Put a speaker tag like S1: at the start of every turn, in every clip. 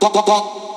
S1: Bom, bom, bom.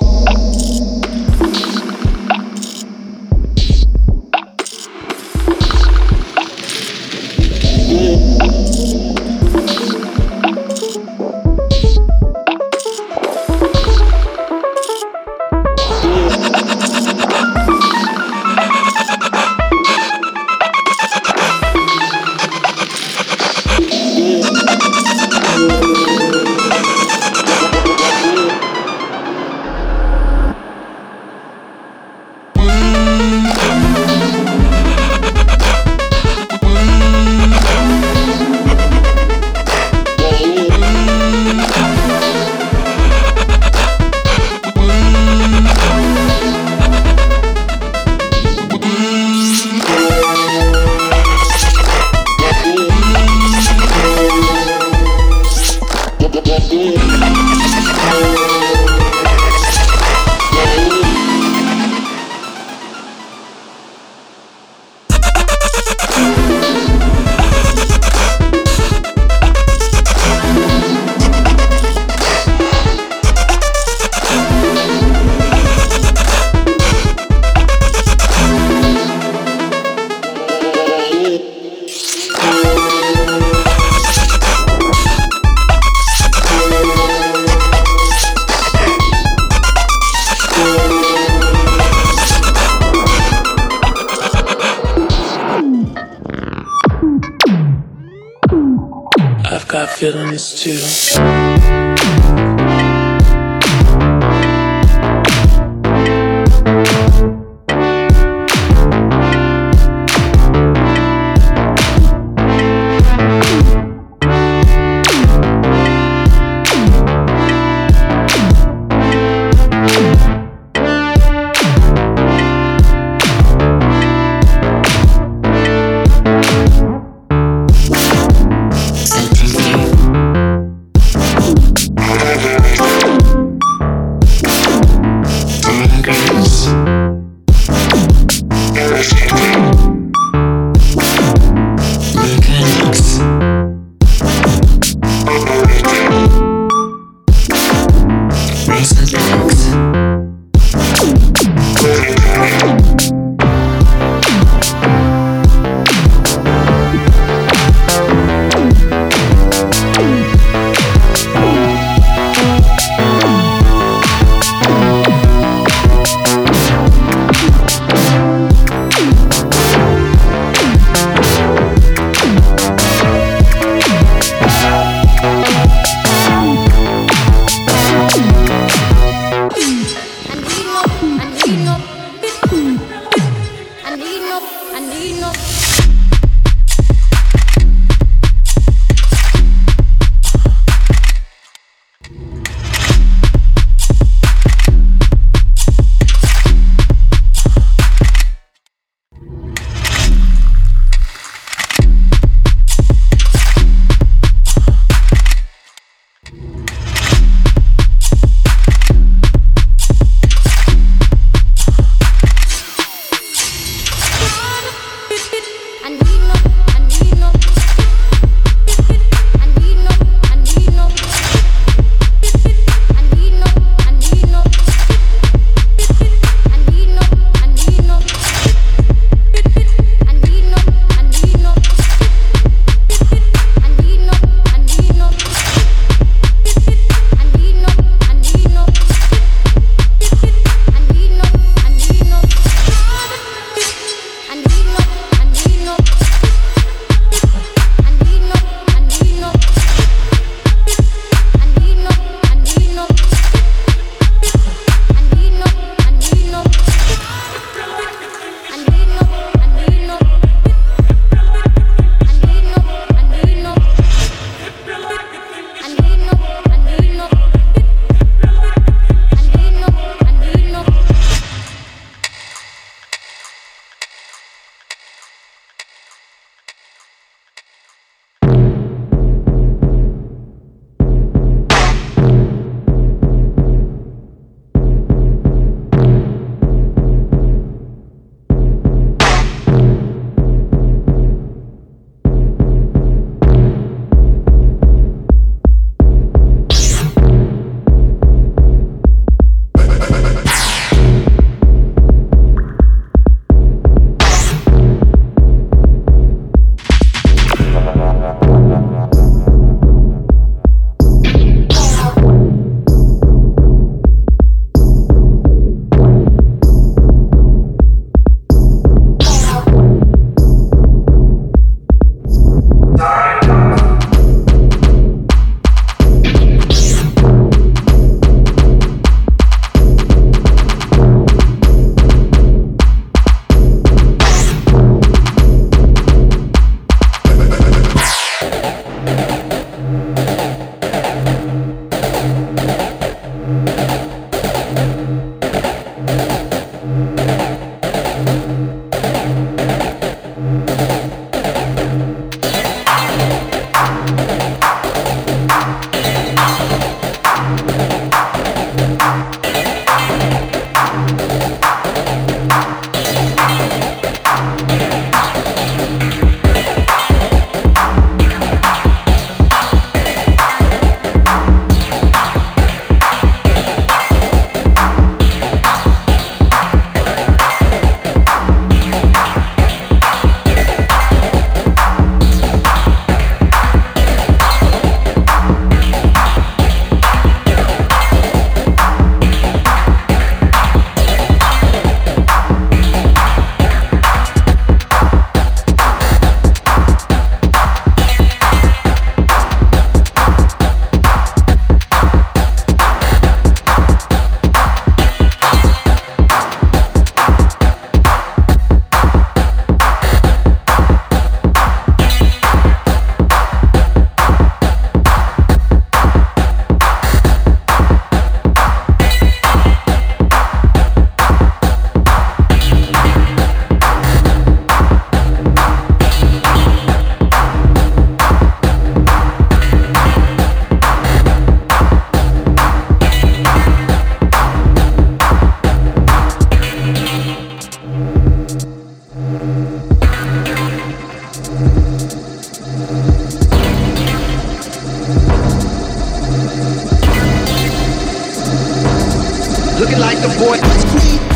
S2: the boy.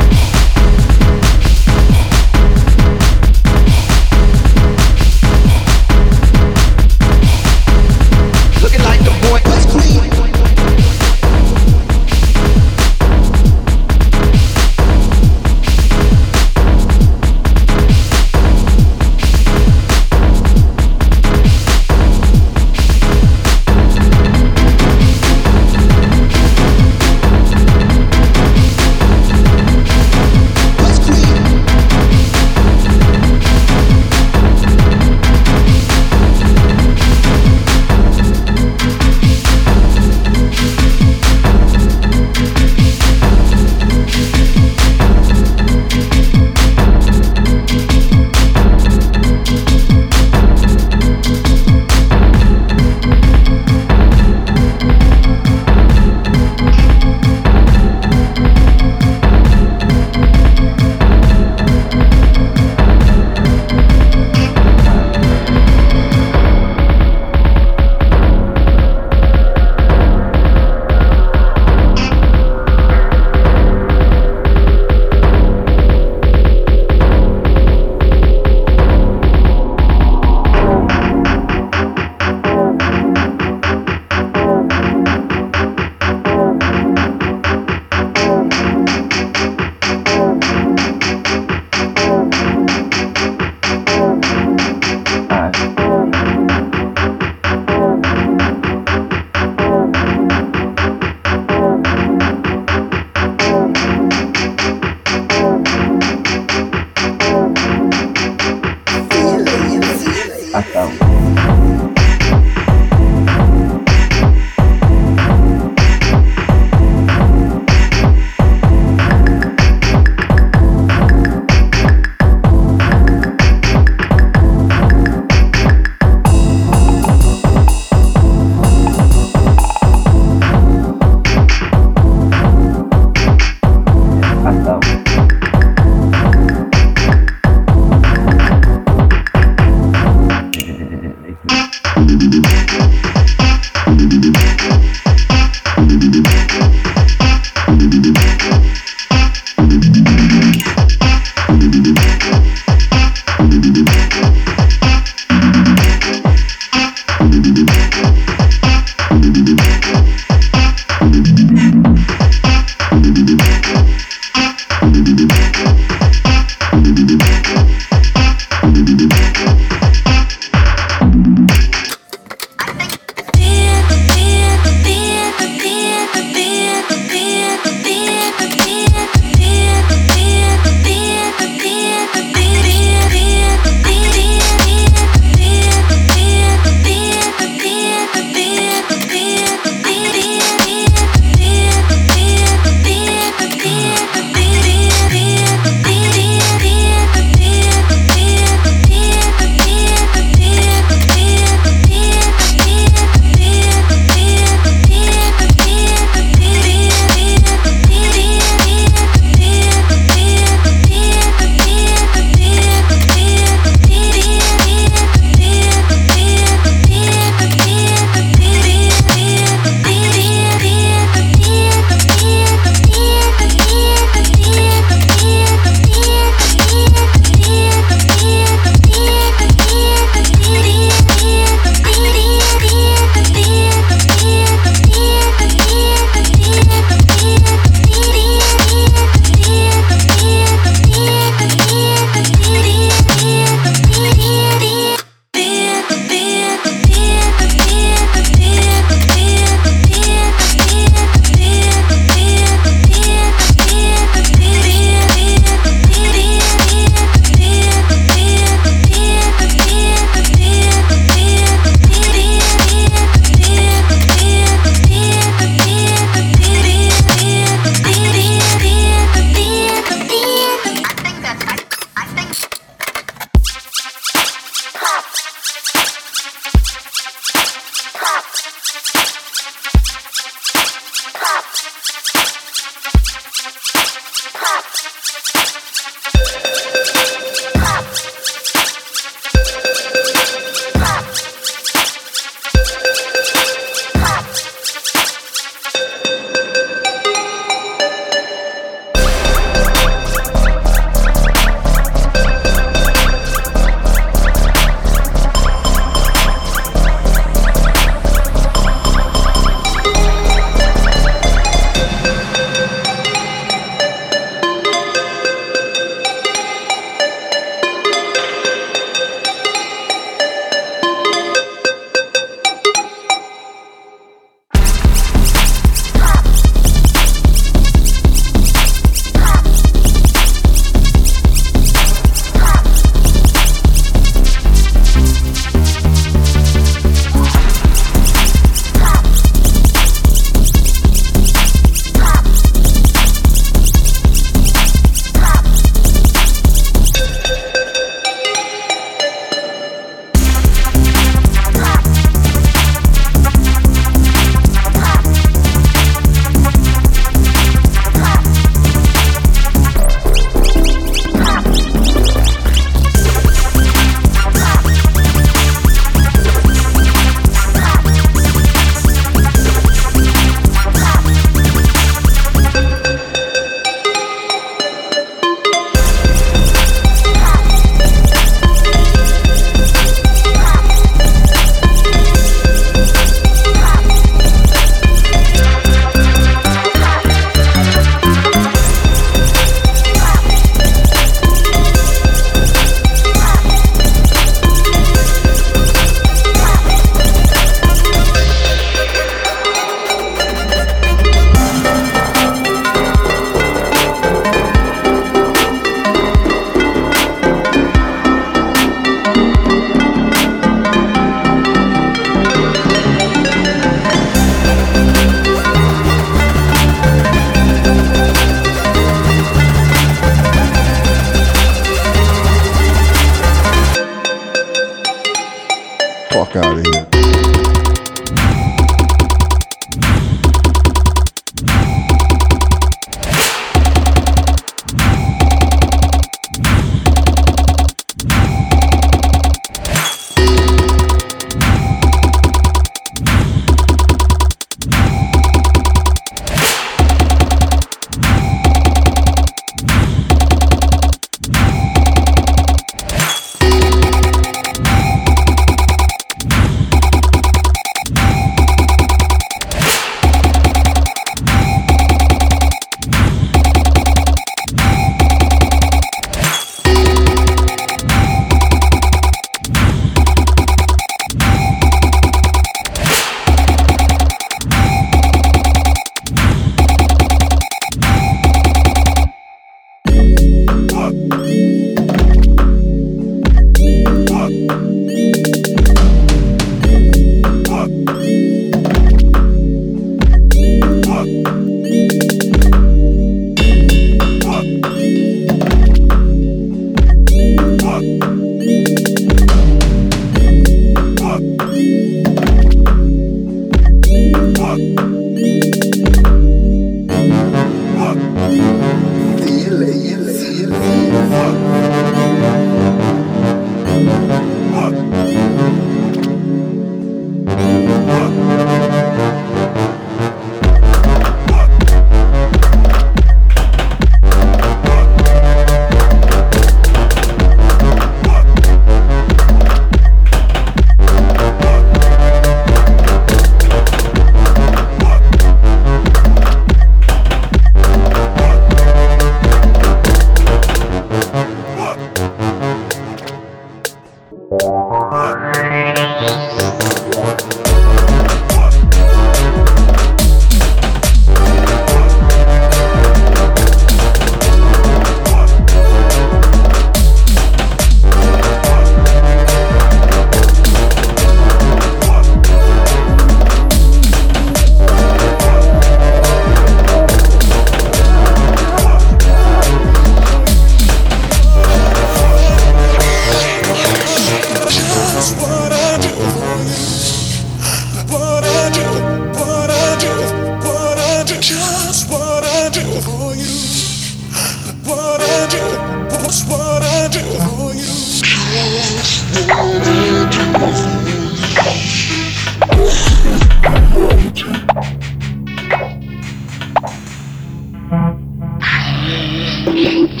S3: Thank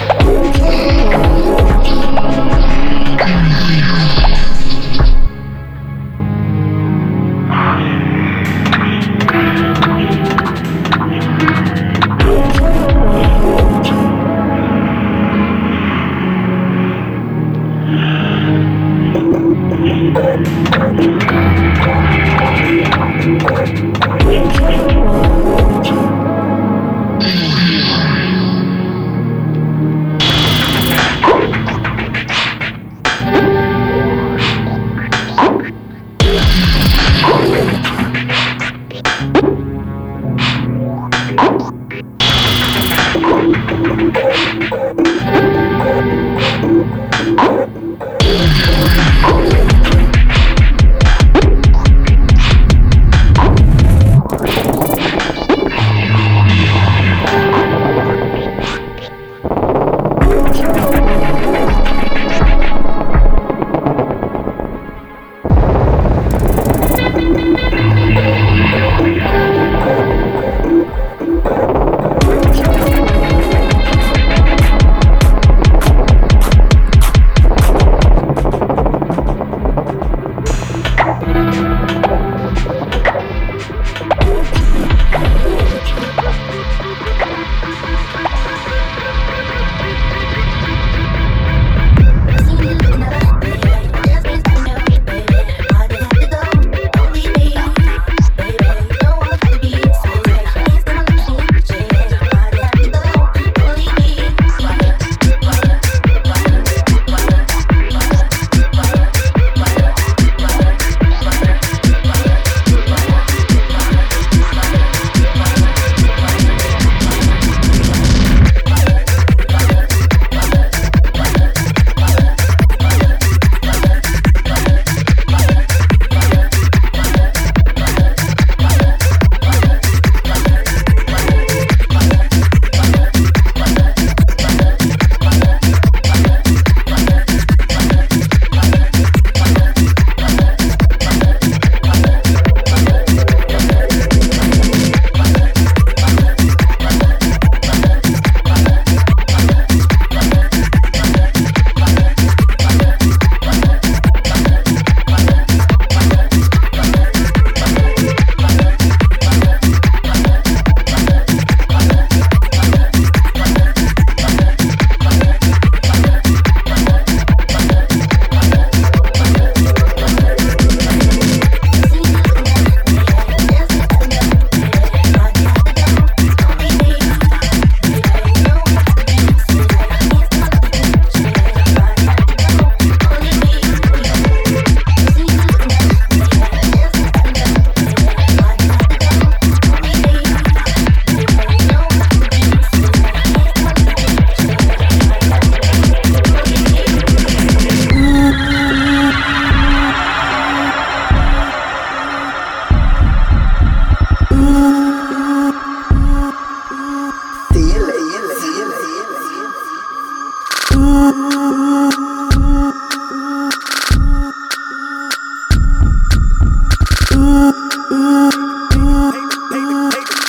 S3: you.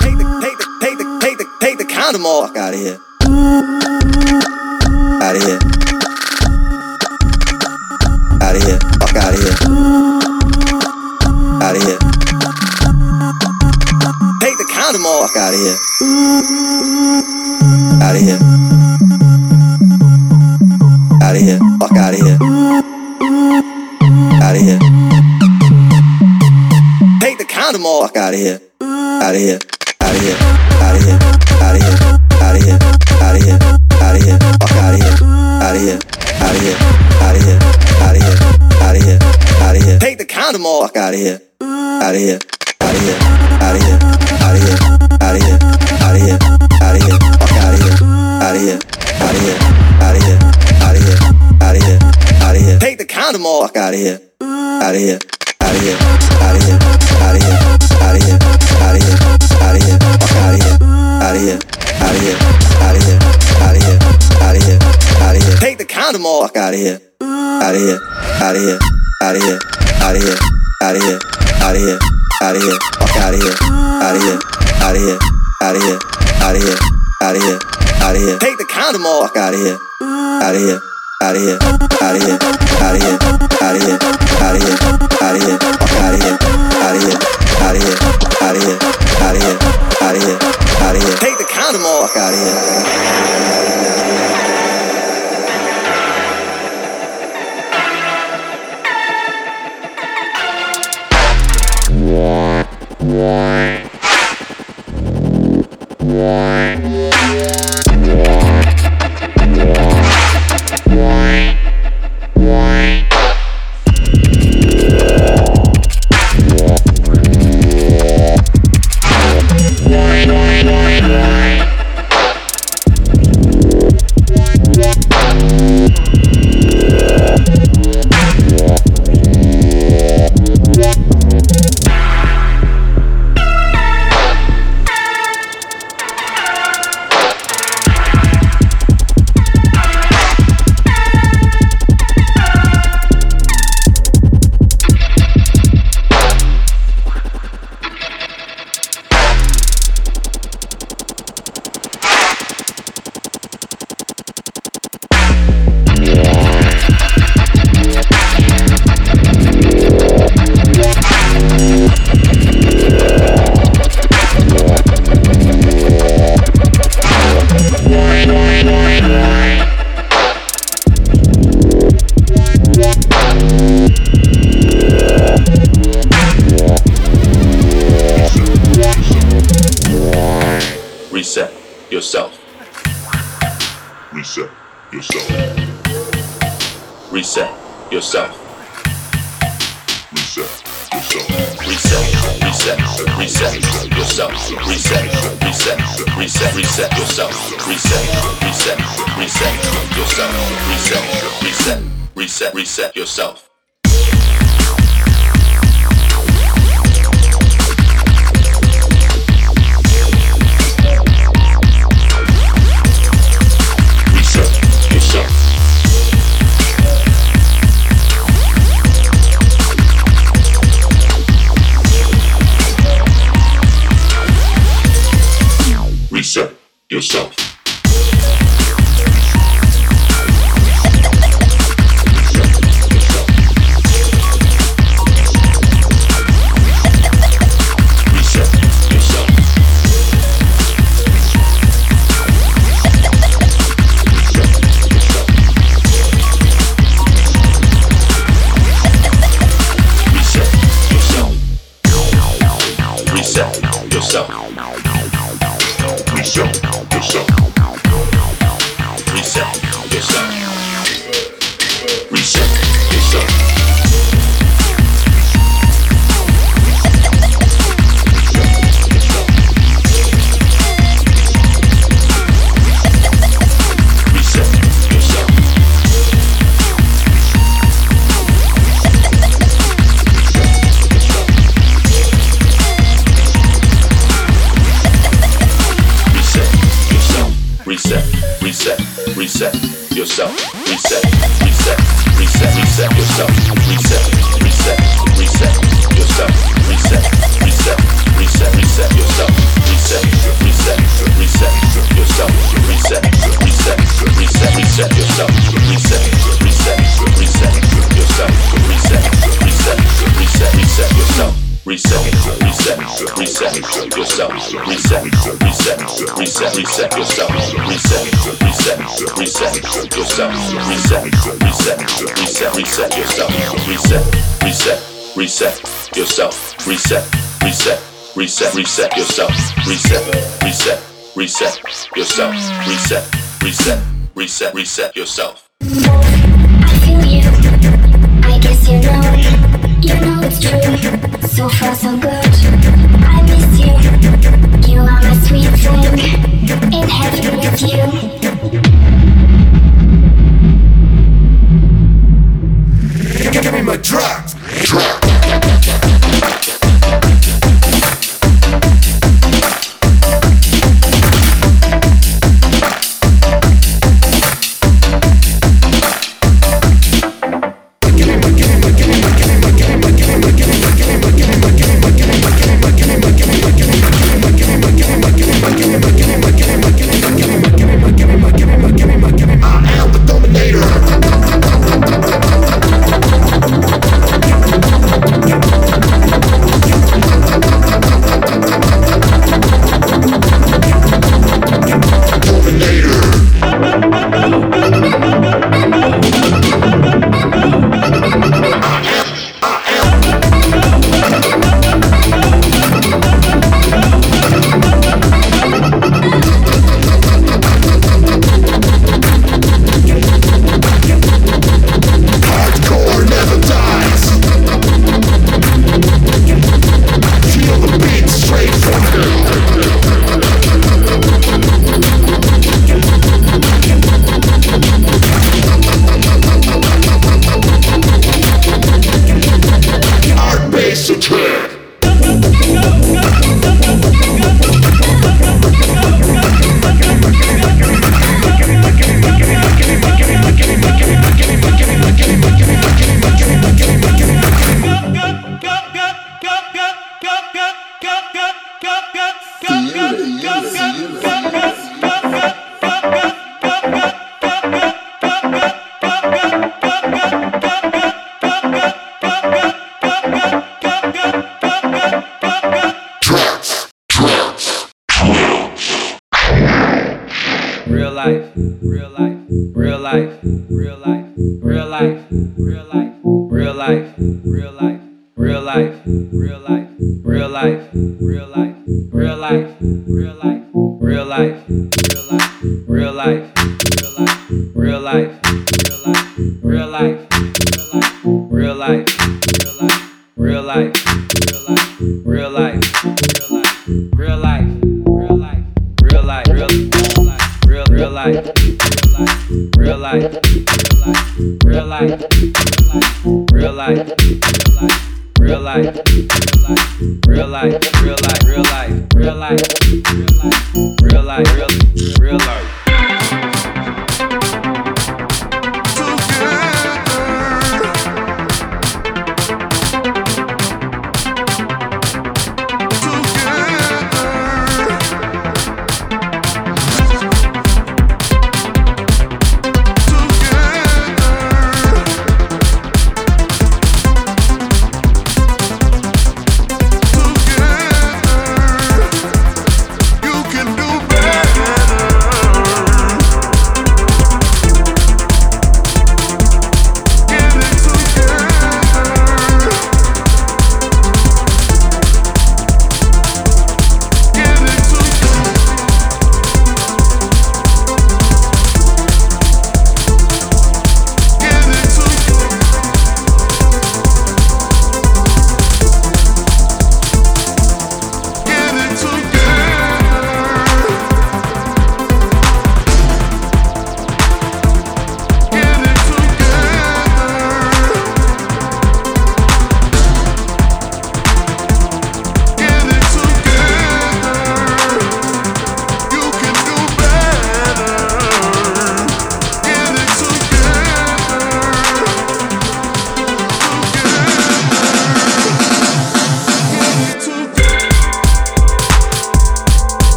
S4: Take the, take the, take the, take the, take the condom off out of here.
S5: reset yourself. yourself yourself, yourself, yourself, yourself. Reset, yourself, reset, reset, reset yourself, reset, reset, reset, reset yourself, reset, reset, reset yourself, reset, reset, reset, reset yourself. I
S6: feel you. I guess you know. You know it's true. So far so good. I miss you. You are my sweet thing. In heaven with you. Give me
S2: my drugs.
S7: You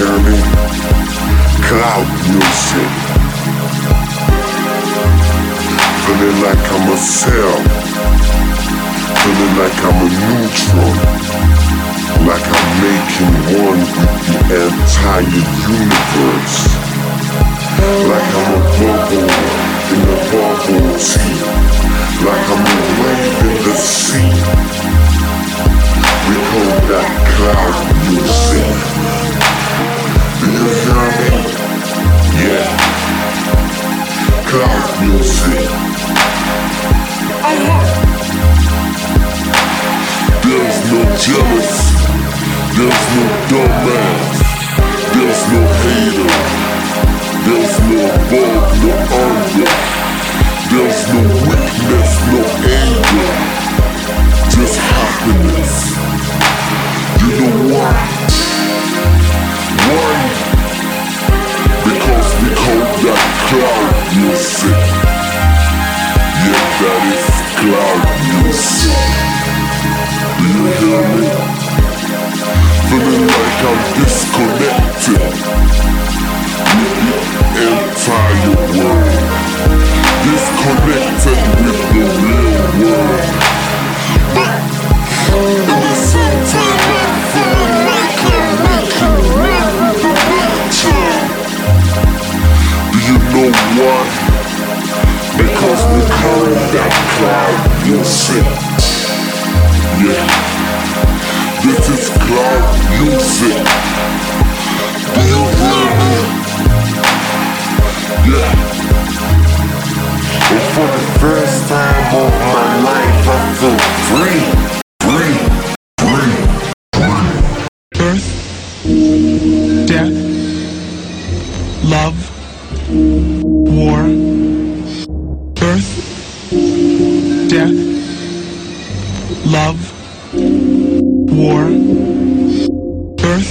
S8: Cloud music. Feeling like I'm a cell. Feeling like I'm a neutron. Like I'm making one with the entire universe. Like I'm a bubble in a bubble sea. Like I'm a wave in the sea. We call that cloud music. Yeah. There's no jealous. There's no dumbass. There's no hater. There's no above, no under. There's no weakness, no anger. Just happiness. You? that cloud music. Yeah, that is cloud music. Do you hear me? Feeling like I'm disconnected with the entire world. Disconnected with the real world. know what? Because without that cloud, music. Yeah. This is cloud music. Do you hear me? Yeah. And for the first time of my life, I feel free. Free. Free. Free. Birth. Death
S9: love, war, birth, death, love, war, birth,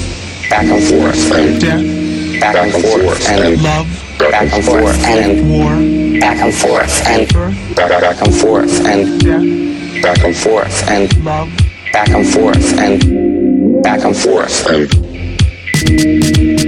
S10: back and forth, death, back and forth, and love, back and forth, and war, back and forth, and birth, back and forth, and death, back and forth, and
S9: love,
S10: back and forth, and back and forth, and.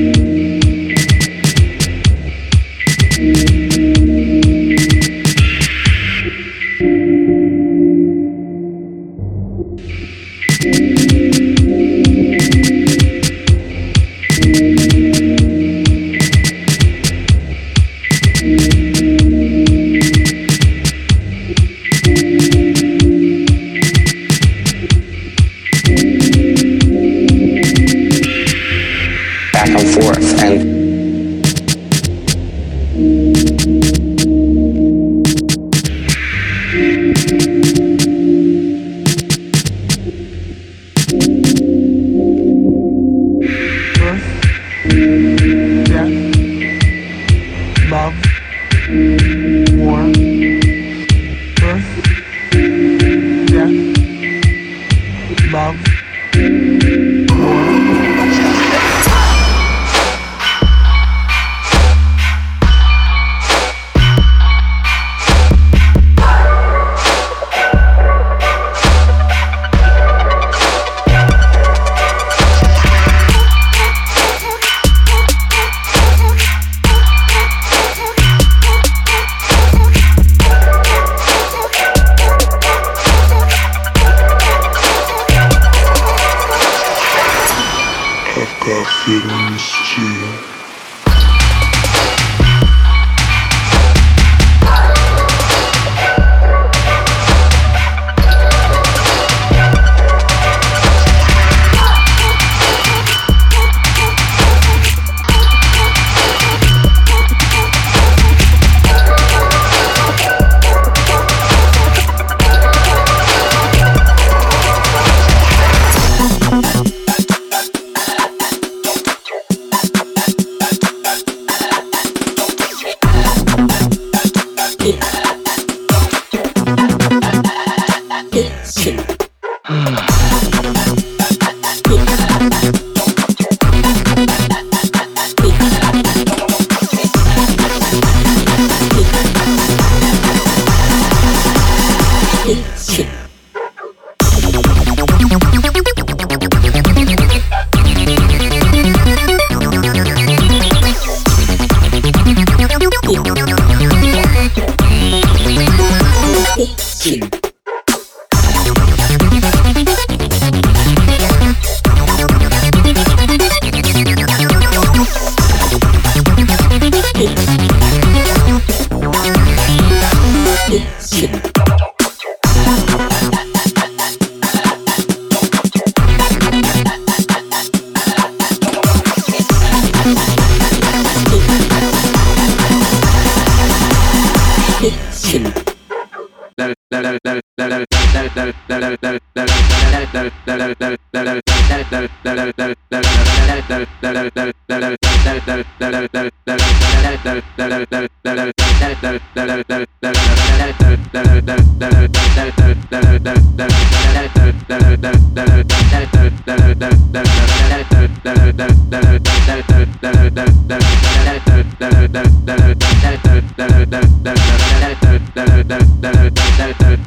S10: kitchen.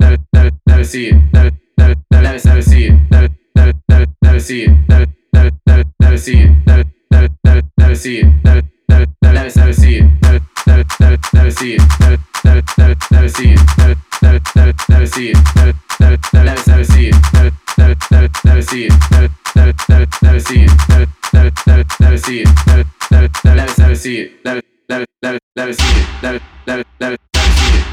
S9: never, never, never see it, never, never, never, never see it, never, never, never, never see it, never, never, never, never see it, never, never, never, never see it, never, never, never, never see it, never, never, never, never see it, never, never, never, never see it, never, never, never, never see it, never, never, never, never see it, never, never, never, never see it, never, never, never, never see it, never, never, never, never see it, never, never, never, never see it, never, never, never, never see it, never, never, never.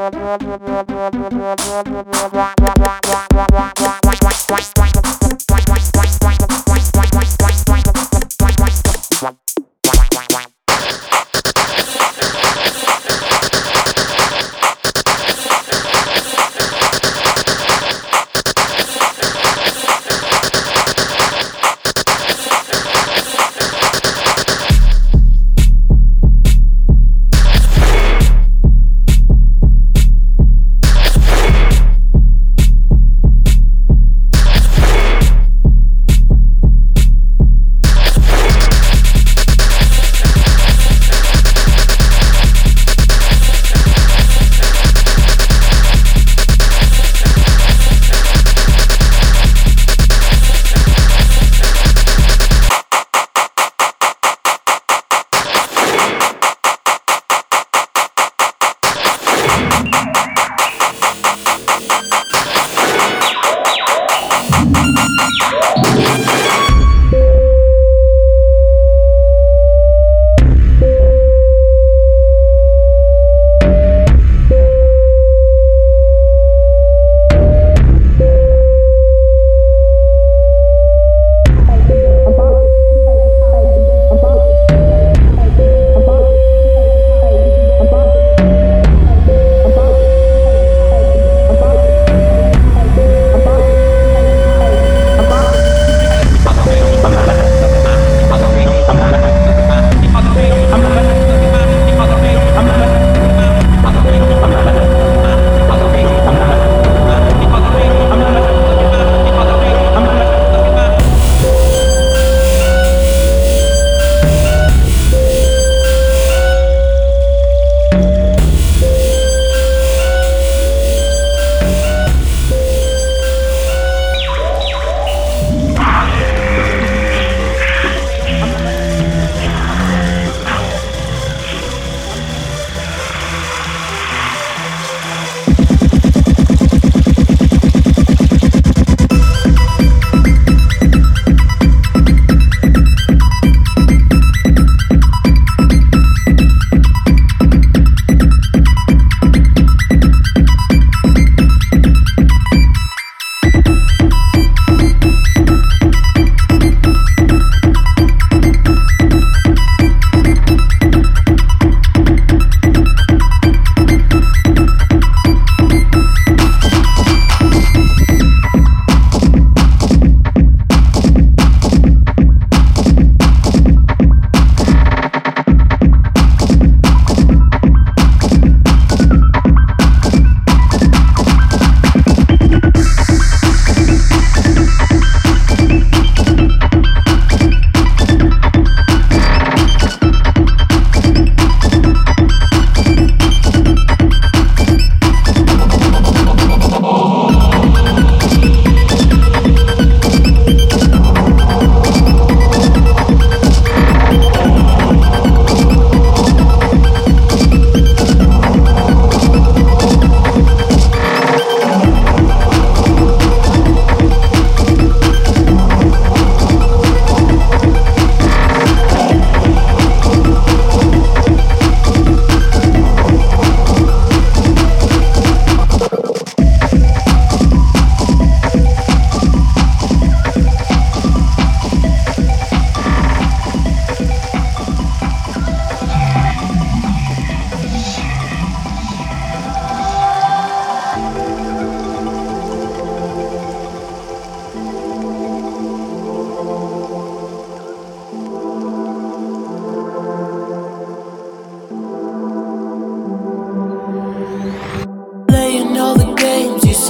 S11: Thank you.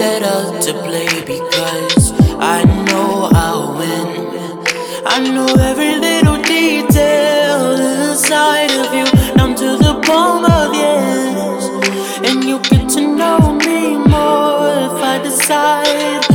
S11: set up to play because I know I'll win. I know every little detail inside of you, down to the bone of yes. And you get to know me more if I decide.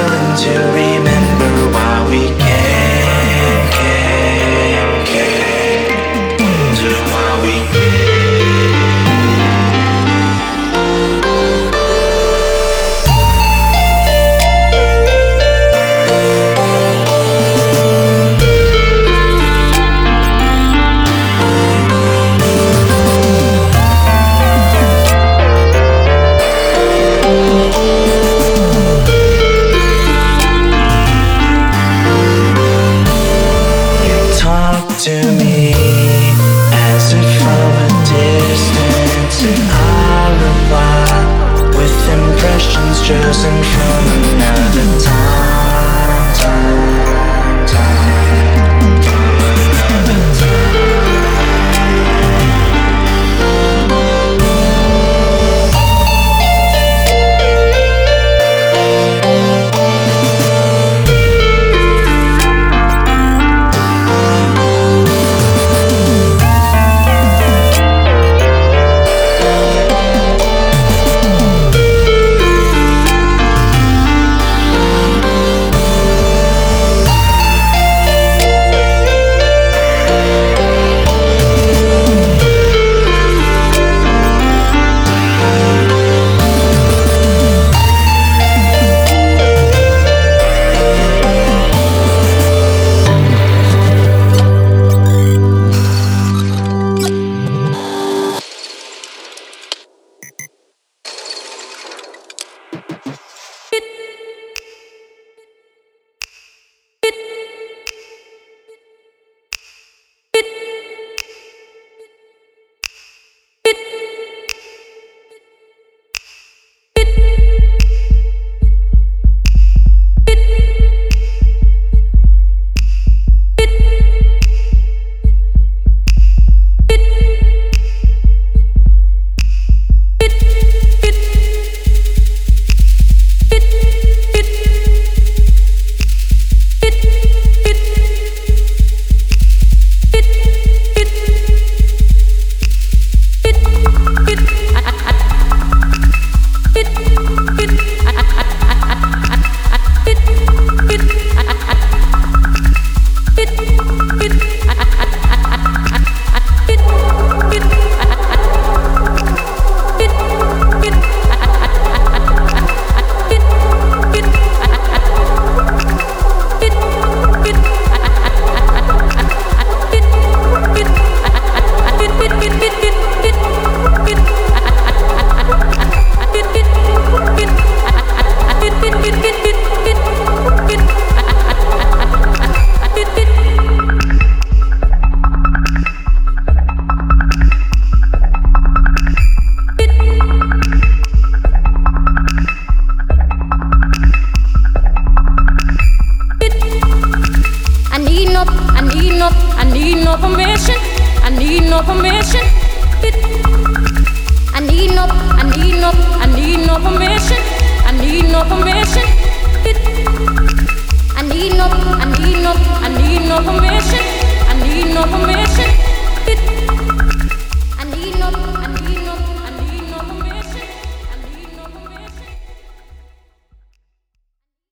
S12: failing to remember why we came.